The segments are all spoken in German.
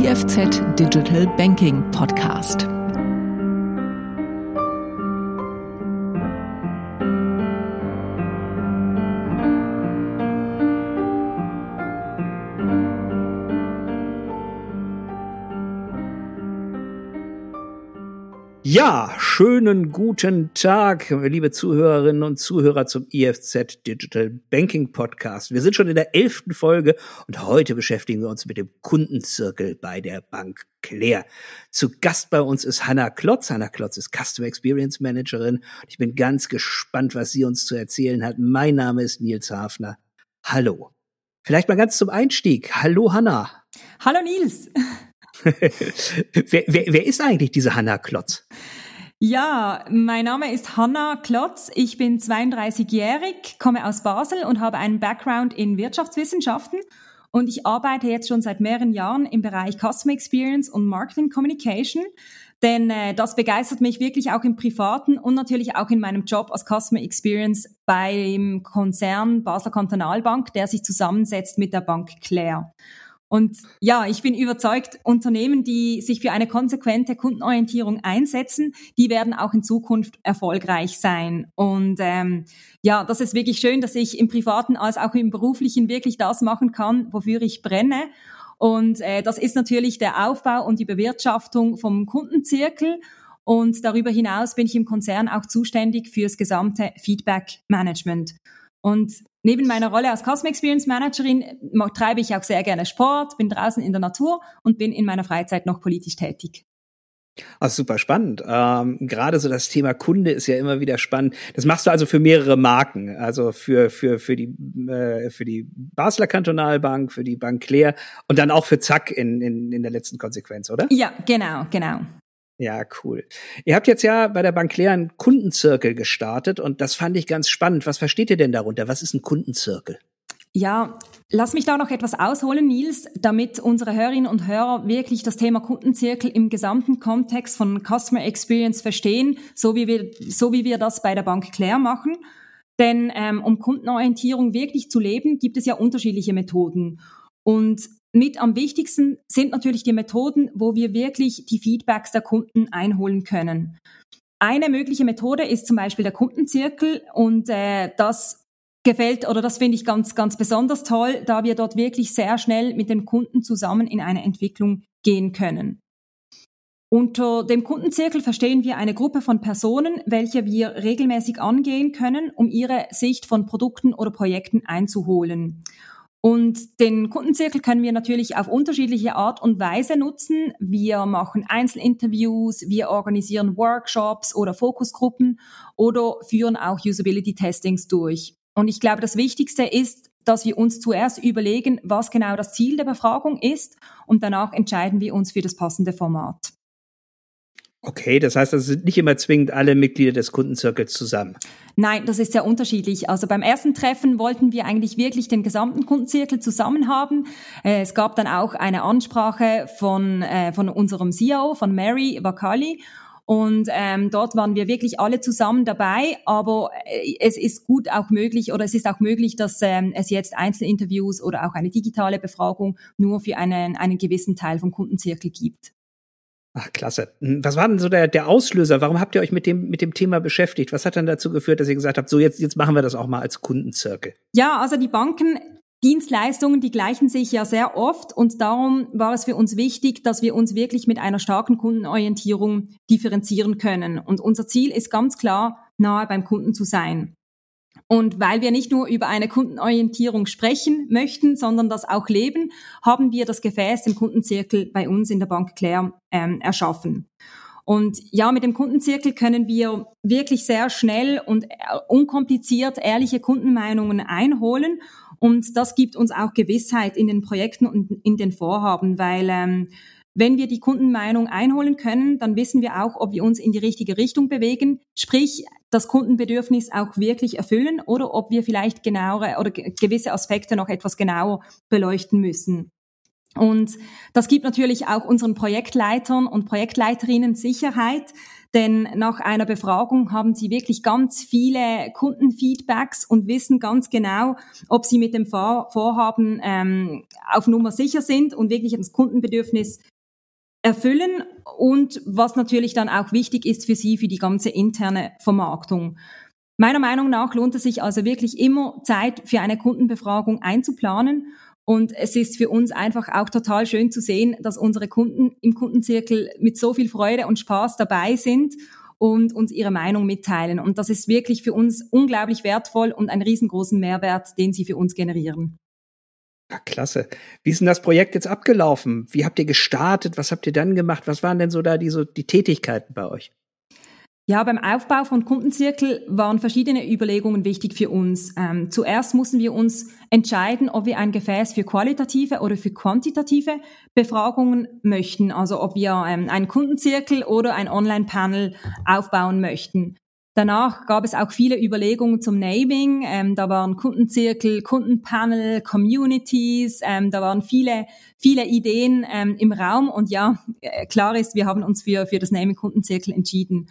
IFZ Digital Banking Podcast. Ja, schönen guten Tag, liebe Zuhörerinnen und Zuhörer zum IFZ Digital Banking Podcast. Wir sind schon in der elften Folge und heute beschäftigen wir uns mit dem Kundenzirkel bei der Bank Claire. Zu Gast bei uns ist Hanna Klotz. Hanna Klotz ist Customer Experience Managerin. Ich bin ganz gespannt, was sie uns zu erzählen hat. Mein Name ist Nils Hafner. Hallo. Vielleicht mal ganz zum Einstieg. Hallo Hanna. Hallo Nils. wer, wer, wer ist eigentlich diese Hanna Klotz? Ja, mein Name ist Hanna Klotz. Ich bin 32-jährig, komme aus Basel und habe einen Background in Wirtschaftswissenschaften. Und ich arbeite jetzt schon seit mehreren Jahren im Bereich Customer Experience und Marketing Communication. Denn äh, das begeistert mich wirklich auch im Privaten und natürlich auch in meinem Job als Customer Experience beim Konzern Basler Kantonalbank, der sich zusammensetzt mit der Bank Claire. Und ja, ich bin überzeugt, Unternehmen, die sich für eine konsequente Kundenorientierung einsetzen, die werden auch in Zukunft erfolgreich sein. Und ähm, ja, das ist wirklich schön, dass ich im privaten als auch im beruflichen wirklich das machen kann, wofür ich brenne. Und äh, das ist natürlich der Aufbau und die Bewirtschaftung vom Kundenzirkel. Und darüber hinaus bin ich im Konzern auch zuständig fürs gesamte Feedback Management. Und neben meiner Rolle als Customer Experience Managerin treibe ich auch sehr gerne Sport, bin draußen in der Natur und bin in meiner Freizeit noch politisch tätig. Ah, super spannend. Ähm, Gerade so das Thema Kunde ist ja immer wieder spannend. Das machst du also für mehrere Marken, also für für für die äh, für die Basler Kantonalbank, für die Bank Claire und dann auch für Zack in, in in der letzten Konsequenz, oder? Ja, genau, genau. Ja, cool. Ihr habt jetzt ja bei der Bank Claire einen Kundenzirkel gestartet und das fand ich ganz spannend. Was versteht ihr denn darunter? Was ist ein Kundenzirkel? Ja, lass mich da noch etwas ausholen, Nils, damit unsere Hörerinnen und Hörer wirklich das Thema Kundenzirkel im gesamten Kontext von Customer Experience verstehen, so wie wir, so wie wir das bei der Bank Claire machen. Denn ähm, um Kundenorientierung wirklich zu leben, gibt es ja unterschiedliche Methoden. Und mit am wichtigsten sind natürlich die Methoden, wo wir wirklich die Feedbacks der Kunden einholen können. Eine mögliche Methode ist zum Beispiel der Kundenzirkel und äh, das gefällt oder das finde ich ganz, ganz besonders toll, da wir dort wirklich sehr schnell mit dem Kunden zusammen in eine Entwicklung gehen können. Unter dem Kundenzirkel verstehen wir eine Gruppe von Personen, welche wir regelmäßig angehen können, um ihre Sicht von Produkten oder Projekten einzuholen. Und den Kundenzirkel können wir natürlich auf unterschiedliche Art und Weise nutzen. Wir machen Einzelinterviews, wir organisieren Workshops oder Fokusgruppen oder führen auch Usability-Testings durch. Und ich glaube, das Wichtigste ist, dass wir uns zuerst überlegen, was genau das Ziel der Befragung ist und danach entscheiden wir uns für das passende Format. Okay, das heißt, das sind nicht immer zwingend alle Mitglieder des Kundenzirkels zusammen. Nein, das ist sehr unterschiedlich. Also beim ersten Treffen wollten wir eigentlich wirklich den gesamten Kundenzirkel zusammen haben. Äh, es gab dann auch eine Ansprache von, äh, von unserem CEO, von Mary Vakali. Und ähm, dort waren wir wirklich alle zusammen dabei, aber äh, es ist gut auch möglich oder es ist auch möglich, dass ähm, es jetzt Einzelinterviews oder auch eine digitale Befragung nur für einen, einen gewissen Teil vom Kundenzirkel gibt. Ach, klasse. Hm, was war denn so der, der Auslöser? Warum habt ihr euch mit dem, mit dem Thema beschäftigt? Was hat dann dazu geführt, dass ihr gesagt habt, so jetzt, jetzt machen wir das auch mal als Kundenzirkel? Ja, also die Banken, Dienstleistungen, die gleichen sich ja sehr oft und darum war es für uns wichtig, dass wir uns wirklich mit einer starken Kundenorientierung differenzieren können. Und unser Ziel ist ganz klar, nahe beim Kunden zu sein. Und weil wir nicht nur über eine Kundenorientierung sprechen möchten, sondern das auch leben, haben wir das Gefäß, den Kundenzirkel bei uns in der Bank Claire ähm, erschaffen. Und ja, mit dem Kundenzirkel können wir wirklich sehr schnell und äh, unkompliziert ehrliche Kundenmeinungen einholen. Und das gibt uns auch Gewissheit in den Projekten und in den Vorhaben, weil ähm, wenn wir die Kundenmeinung einholen können, dann wissen wir auch, ob wir uns in die richtige Richtung bewegen, sprich das Kundenbedürfnis auch wirklich erfüllen oder ob wir vielleicht genauere oder gewisse Aspekte noch etwas genauer beleuchten müssen. Und das gibt natürlich auch unseren Projektleitern und Projektleiterinnen Sicherheit, denn nach einer Befragung haben sie wirklich ganz viele Kundenfeedbacks und wissen ganz genau, ob sie mit dem Vorhaben ähm, auf Nummer sicher sind und wirklich das Kundenbedürfnis erfüllen und was natürlich dann auch wichtig ist für Sie, für die ganze interne Vermarktung. Meiner Meinung nach lohnt es sich also wirklich immer Zeit für eine Kundenbefragung einzuplanen. Und es ist für uns einfach auch total schön zu sehen, dass unsere Kunden im Kundenzirkel mit so viel Freude und Spaß dabei sind und uns ihre Meinung mitteilen. Und das ist wirklich für uns unglaublich wertvoll und einen riesengroßen Mehrwert, den sie für uns generieren. Ja, klasse. Wie ist denn das Projekt jetzt abgelaufen? Wie habt ihr gestartet? Was habt ihr dann gemacht? Was waren denn so da die, so die Tätigkeiten bei euch? Ja, beim Aufbau von Kundenzirkel waren verschiedene Überlegungen wichtig für uns. Ähm, zuerst mussten wir uns entscheiden, ob wir ein Gefäß für qualitative oder für quantitative Befragungen möchten. Also ob wir ähm, einen Kundenzirkel oder ein Online-Panel aufbauen möchten. Danach gab es auch viele Überlegungen zum Naming. Ähm, da waren Kundenzirkel, Kundenpanel, Communities. Ähm, da waren viele, viele Ideen ähm, im Raum. Und ja, äh, klar ist, wir haben uns für, für das Naming Kundenzirkel entschieden.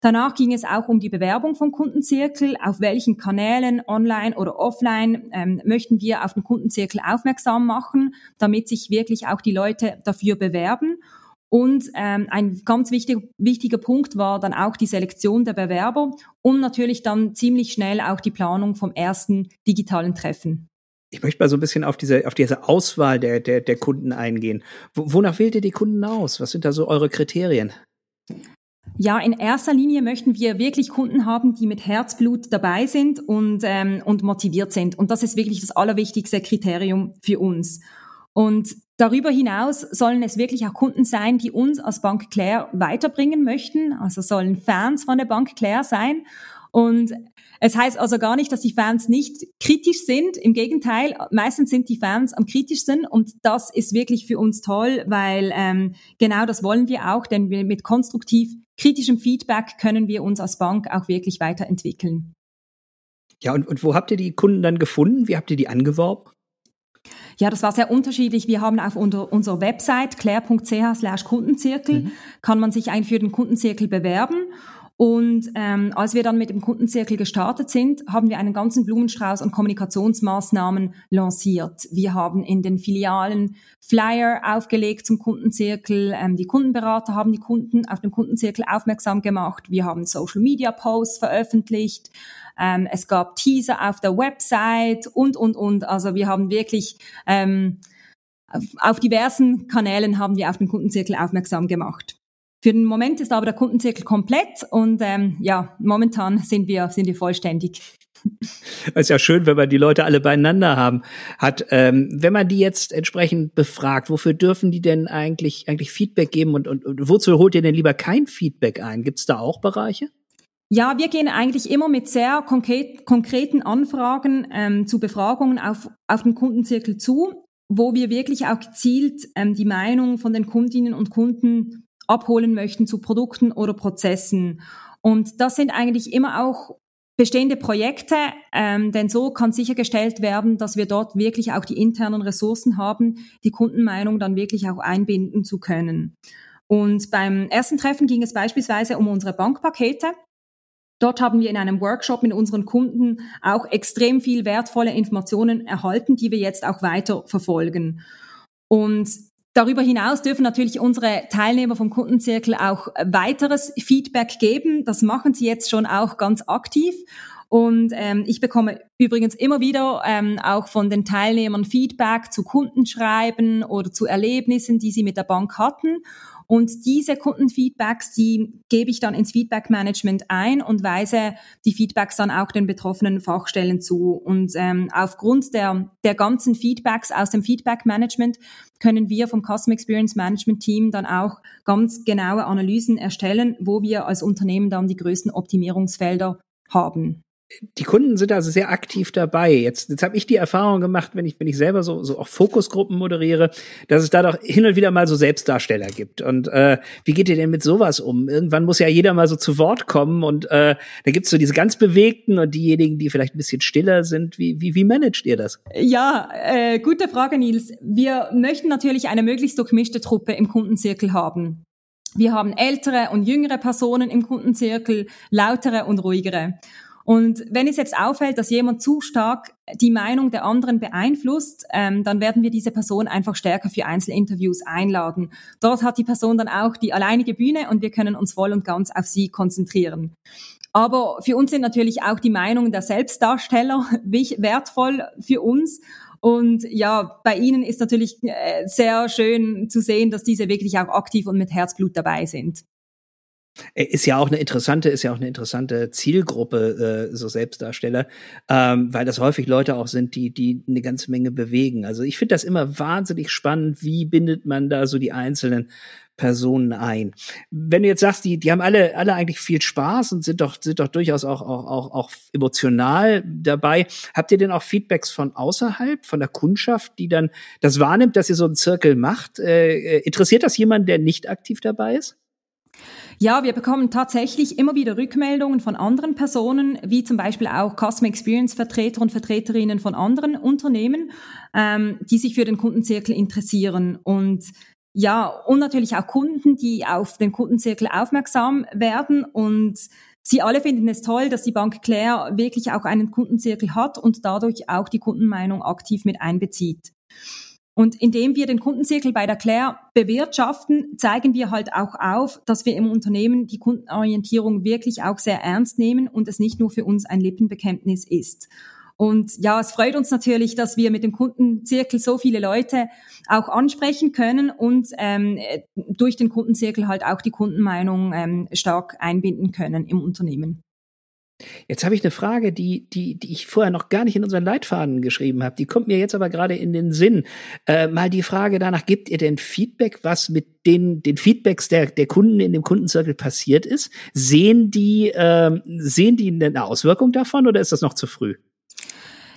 Danach ging es auch um die Bewerbung vom Kundenzirkel. Auf welchen Kanälen, online oder offline, ähm, möchten wir auf den Kundenzirkel aufmerksam machen, damit sich wirklich auch die Leute dafür bewerben. Und ähm, ein ganz wichtig, wichtiger Punkt war dann auch die Selektion der Bewerber und natürlich dann ziemlich schnell auch die Planung vom ersten digitalen Treffen. Ich möchte mal so ein bisschen auf diese, auf diese Auswahl der, der, der Kunden eingehen. wonach wählt ihr die Kunden aus? Was sind da so eure Kriterien? Ja, in erster Linie möchten wir wirklich Kunden haben, die mit Herzblut dabei sind und, ähm, und motiviert sind. Und das ist wirklich das allerwichtigste Kriterium für uns. Und darüber hinaus sollen es wirklich auch Kunden sein, die uns als Bank Claire weiterbringen möchten. Also sollen Fans von der Bank Claire sein. Und es heißt also gar nicht, dass die Fans nicht kritisch sind. Im Gegenteil, meistens sind die Fans am kritischsten und das ist wirklich für uns toll, weil ähm, genau das wollen wir auch, denn wir mit konstruktiv kritischem Feedback können wir uns als Bank auch wirklich weiterentwickeln. Ja, und, und wo habt ihr die Kunden dann gefunden? Wie habt ihr die angeworben? Ja, das war sehr unterschiedlich. Wir haben auf unter, unserer Website claire.ch slash Kundenzirkel mhm. kann man sich eigentlich für den Kundenzirkel bewerben. Und ähm, als wir dann mit dem Kundenzirkel gestartet sind, haben wir einen ganzen Blumenstrauß an Kommunikationsmaßnahmen lanciert. Wir haben in den Filialen Flyer aufgelegt zum Kundenzirkel. Ähm, die Kundenberater haben die Kunden auf den Kundenzirkel aufmerksam gemacht. Wir haben Social Media Posts veröffentlicht. Ähm, es gab Teaser auf der Website und, und, und. Also wir haben wirklich ähm, auf diversen Kanälen haben wir auf den Kundenzirkel aufmerksam gemacht. Für den Moment ist aber der Kundenzirkel komplett und ähm, ja, momentan sind wir, sind wir vollständig. Das ist ja schön, wenn man die Leute alle beieinander haben hat. Ähm, wenn man die jetzt entsprechend befragt, wofür dürfen die denn eigentlich eigentlich Feedback geben und, und, und wozu holt ihr denn lieber kein Feedback ein? Gibt es da auch Bereiche? Ja, wir gehen eigentlich immer mit sehr konkret, konkreten Anfragen ähm, zu Befragungen auf, auf den Kundenzirkel zu, wo wir wirklich auch gezielt ähm, die Meinung von den Kundinnen und Kunden abholen möchten zu Produkten oder Prozessen. Und das sind eigentlich immer auch bestehende Projekte, ähm, denn so kann sichergestellt werden, dass wir dort wirklich auch die internen Ressourcen haben, die Kundenmeinung dann wirklich auch einbinden zu können. Und beim ersten Treffen ging es beispielsweise um unsere Bankpakete. Dort haben wir in einem Workshop mit unseren Kunden auch extrem viel wertvolle Informationen erhalten, die wir jetzt auch weiter verfolgen. Und Darüber hinaus dürfen natürlich unsere Teilnehmer vom Kundenzirkel auch weiteres Feedback geben. Das machen sie jetzt schon auch ganz aktiv. Und ähm, ich bekomme übrigens immer wieder ähm, auch von den Teilnehmern Feedback zu Kundenschreiben oder zu Erlebnissen, die sie mit der Bank hatten. Und diese Kundenfeedbacks, die gebe ich dann ins Feedback-Management ein und weise die Feedbacks dann auch den betroffenen Fachstellen zu. Und ähm, aufgrund der, der ganzen Feedbacks aus dem Feedback-Management können wir vom Custom Experience Management Team dann auch ganz genaue Analysen erstellen, wo wir als Unternehmen dann die größten Optimierungsfelder haben die Kunden sind also sehr aktiv dabei. Jetzt, jetzt habe ich die Erfahrung gemacht, wenn ich, wenn ich selber so, so auch Fokusgruppen moderiere, dass es da doch hin und wieder mal so Selbstdarsteller gibt. Und äh, wie geht ihr denn mit sowas um? Irgendwann muss ja jeder mal so zu Wort kommen und äh, da gibt's so diese ganz Bewegten und diejenigen, die vielleicht ein bisschen stiller sind. Wie, wie, wie managt ihr das? Ja, äh, gute Frage, Nils. Wir möchten natürlich eine möglichst durchmischte Truppe im Kundenzirkel haben. Wir haben ältere und jüngere Personen im Kundenzirkel, lautere und ruhigere. Und wenn es jetzt auffällt, dass jemand zu stark die Meinung der anderen beeinflusst, ähm, dann werden wir diese Person einfach stärker für Einzelinterviews einladen. Dort hat die Person dann auch die alleinige Bühne und wir können uns voll und ganz auf sie konzentrieren. Aber für uns sind natürlich auch die Meinungen der Selbstdarsteller wertvoll für uns. Und ja, bei Ihnen ist natürlich äh, sehr schön zu sehen, dass diese wirklich auch aktiv und mit Herzblut dabei sind. Ist ja auch eine interessante, ist ja auch eine interessante Zielgruppe, äh, so Selbstdarsteller, ähm, weil das häufig Leute auch sind, die, die eine ganze Menge bewegen. Also ich finde das immer wahnsinnig spannend, wie bindet man da so die einzelnen Personen ein. Wenn du jetzt sagst, die, die haben alle, alle eigentlich viel Spaß und sind doch, sind doch durchaus auch, auch, auch, auch emotional dabei. Habt ihr denn auch Feedbacks von außerhalb, von der Kundschaft, die dann das wahrnimmt, dass ihr so einen Zirkel macht? Äh, äh interessiert das jemanden, der nicht aktiv dabei ist? Ja, wir bekommen tatsächlich immer wieder Rückmeldungen von anderen Personen, wie zum Beispiel auch Customer Experience Vertreter und Vertreterinnen von anderen Unternehmen, ähm, die sich für den Kundenzirkel interessieren. Und ja, und natürlich auch Kunden, die auf den Kundenzirkel aufmerksam werden und Sie alle finden es toll, dass die Bank Claire wirklich auch einen Kundenzirkel hat und dadurch auch die Kundenmeinung aktiv mit einbezieht. Und indem wir den Kundenzirkel bei der Claire bewirtschaften, zeigen wir halt auch auf, dass wir im Unternehmen die Kundenorientierung wirklich auch sehr ernst nehmen und es nicht nur für uns ein Lippenbekenntnis ist. Und ja, es freut uns natürlich, dass wir mit dem Kundenzirkel so viele Leute auch ansprechen können und ähm, durch den Kundenzirkel halt auch die Kundenmeinung ähm, stark einbinden können im Unternehmen. Jetzt habe ich eine Frage, die, die, die ich vorher noch gar nicht in unseren Leitfaden geschrieben habe. Die kommt mir jetzt aber gerade in den Sinn. Äh, mal die Frage danach, gibt ihr denn Feedback, was mit den, den Feedbacks der, der Kunden in dem Kundenzirkel passiert ist? Sehen die, äh, sehen die eine Auswirkung davon oder ist das noch zu früh?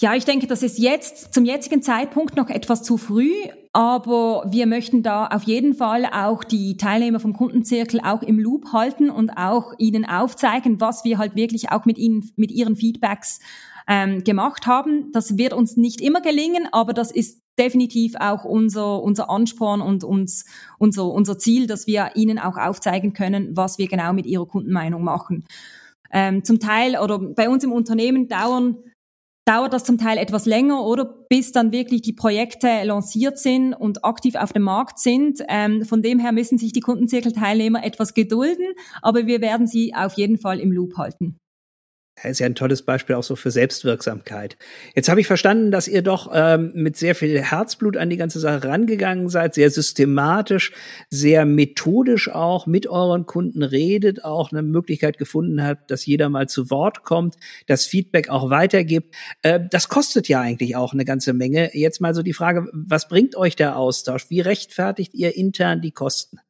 Ja, ich denke, das ist jetzt zum jetzigen Zeitpunkt noch etwas zu früh, aber wir möchten da auf jeden Fall auch die Teilnehmer vom Kundenzirkel auch im Loop halten und auch ihnen aufzeigen, was wir halt wirklich auch mit ihnen, mit ihren Feedbacks ähm, gemacht haben. Das wird uns nicht immer gelingen, aber das ist definitiv auch unser, unser Ansporn und uns, unser, unser Ziel, dass wir ihnen auch aufzeigen können, was wir genau mit ihrer Kundenmeinung machen. Ähm, zum Teil oder bei uns im Unternehmen dauern dauert das zum Teil etwas länger oder bis dann wirklich die Projekte lanciert sind und aktiv auf dem Markt sind. Ähm, von dem her müssen sich die Kundenzirkelteilnehmer etwas gedulden, aber wir werden sie auf jeden Fall im Loop halten. Das ist ja ein tolles Beispiel auch so für Selbstwirksamkeit. Jetzt habe ich verstanden, dass ihr doch ähm, mit sehr viel Herzblut an die ganze Sache rangegangen seid, sehr systematisch, sehr methodisch auch mit euren Kunden redet, auch eine Möglichkeit gefunden habt, dass jeder mal zu Wort kommt, das Feedback auch weitergibt. Äh, das kostet ja eigentlich auch eine ganze Menge. Jetzt mal so die Frage, was bringt euch der Austausch? Wie rechtfertigt ihr intern die Kosten?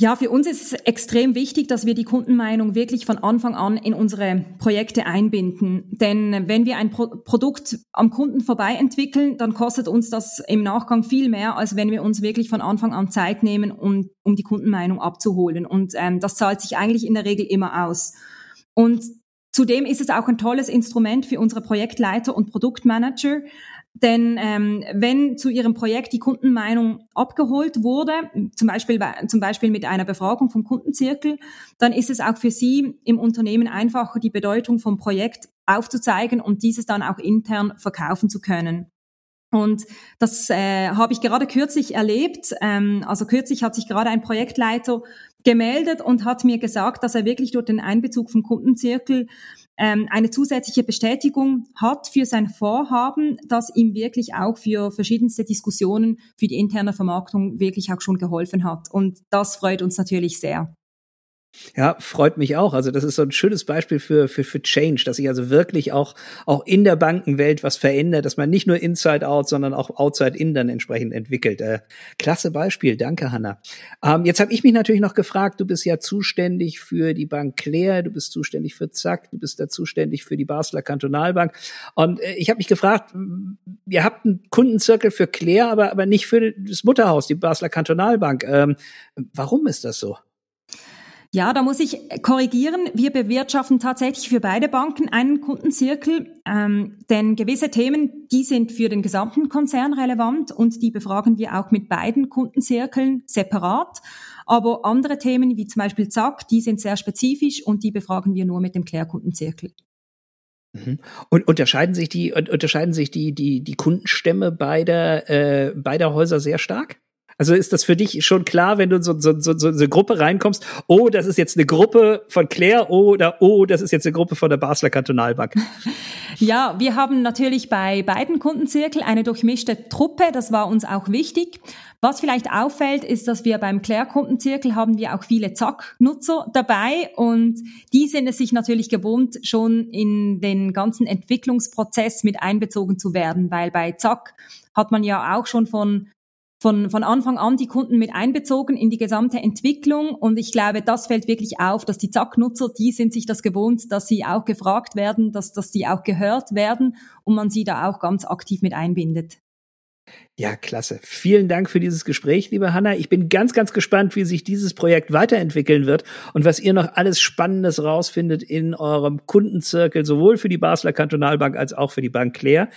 Ja, für uns ist es extrem wichtig, dass wir die Kundenmeinung wirklich von Anfang an in unsere Projekte einbinden. Denn wenn wir ein Pro Produkt am Kunden vorbei entwickeln, dann kostet uns das im Nachgang viel mehr, als wenn wir uns wirklich von Anfang an Zeit nehmen, um, um die Kundenmeinung abzuholen. Und ähm, das zahlt sich eigentlich in der Regel immer aus. Und Zudem ist es auch ein tolles Instrument für unsere Projektleiter und Produktmanager, denn ähm, wenn zu Ihrem Projekt die Kundenmeinung abgeholt wurde, zum Beispiel, zum Beispiel mit einer Befragung vom Kundenzirkel, dann ist es auch für Sie im Unternehmen einfacher, die Bedeutung vom Projekt aufzuzeigen und dieses dann auch intern verkaufen zu können. Und das äh, habe ich gerade kürzlich erlebt. Ähm, also kürzlich hat sich gerade ein Projektleiter gemeldet und hat mir gesagt, dass er wirklich durch den Einbezug vom Kundenzirkel ähm, eine zusätzliche Bestätigung hat für sein Vorhaben, das ihm wirklich auch für verschiedenste Diskussionen für die interne Vermarktung wirklich auch schon geholfen hat. Und das freut uns natürlich sehr. Ja, freut mich auch. Also das ist so ein schönes Beispiel für, für, für Change, dass sich also wirklich auch, auch in der Bankenwelt was verändert, dass man nicht nur Inside Out, sondern auch Outside In dann entsprechend entwickelt. Äh, klasse Beispiel, danke Hanna. Ähm, jetzt habe ich mich natürlich noch gefragt, du bist ja zuständig für die Bank Claire, du bist zuständig für Zack, du bist da zuständig für die Basler Kantonalbank. Und äh, ich habe mich gefragt, ihr habt einen Kundenzirkel für Claire, aber, aber nicht für das Mutterhaus, die Basler Kantonalbank. Ähm, warum ist das so? Ja, da muss ich korrigieren. Wir bewirtschaften tatsächlich für beide Banken einen Kundenzirkel, ähm, denn gewisse Themen, die sind für den gesamten Konzern relevant und die befragen wir auch mit beiden Kundenzirkeln separat. Aber andere Themen wie zum Beispiel ZAK, die sind sehr spezifisch und die befragen wir nur mit dem Klärkundenzirkel. Mhm. Und unterscheiden sich die unterscheiden sich die die die Kundenstämme beider äh, beider Häuser sehr stark? Also ist das für dich schon klar, wenn du so, so, so, so eine Gruppe reinkommst, oh, das ist jetzt eine Gruppe von Claire oder oh, das ist jetzt eine Gruppe von der Basler Kantonalbank? Ja, wir haben natürlich bei beiden Kundenzirkel eine durchmischte Truppe, das war uns auch wichtig. Was vielleicht auffällt, ist, dass wir beim Claire-Kundenzirkel haben wir auch viele Zack-Nutzer dabei und die sind es sich natürlich gewohnt, schon in den ganzen Entwicklungsprozess mit einbezogen zu werden, weil bei Zack hat man ja auch schon von von, von Anfang an die Kunden mit einbezogen in die gesamte Entwicklung. Und ich glaube, das fällt wirklich auf, dass die Zack-Nutzer, die sind sich das gewohnt, dass sie auch gefragt werden, dass, dass die auch gehört werden und man sie da auch ganz aktiv mit einbindet. Ja, klasse. Vielen Dank für dieses Gespräch, liebe Hanna. Ich bin ganz, ganz gespannt, wie sich dieses Projekt weiterentwickeln wird und was ihr noch alles Spannendes rausfindet in eurem Kundenzirkel, sowohl für die Basler Kantonalbank als auch für die Bank Claire.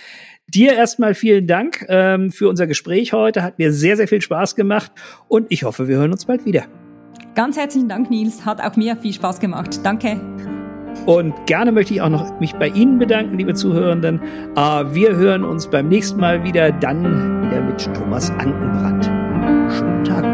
Dir erstmal vielen Dank ähm, für unser Gespräch heute. Hat mir sehr, sehr viel Spaß gemacht und ich hoffe, wir hören uns bald wieder. Ganz herzlichen Dank, Nils. Hat auch mir viel Spaß gemacht. Danke. Und gerne möchte ich auch noch mich bei Ihnen bedanken, liebe Zuhörenden. Uh, wir hören uns beim nächsten Mal wieder, dann wieder mit Thomas Ankenbrand. Schönen Tag.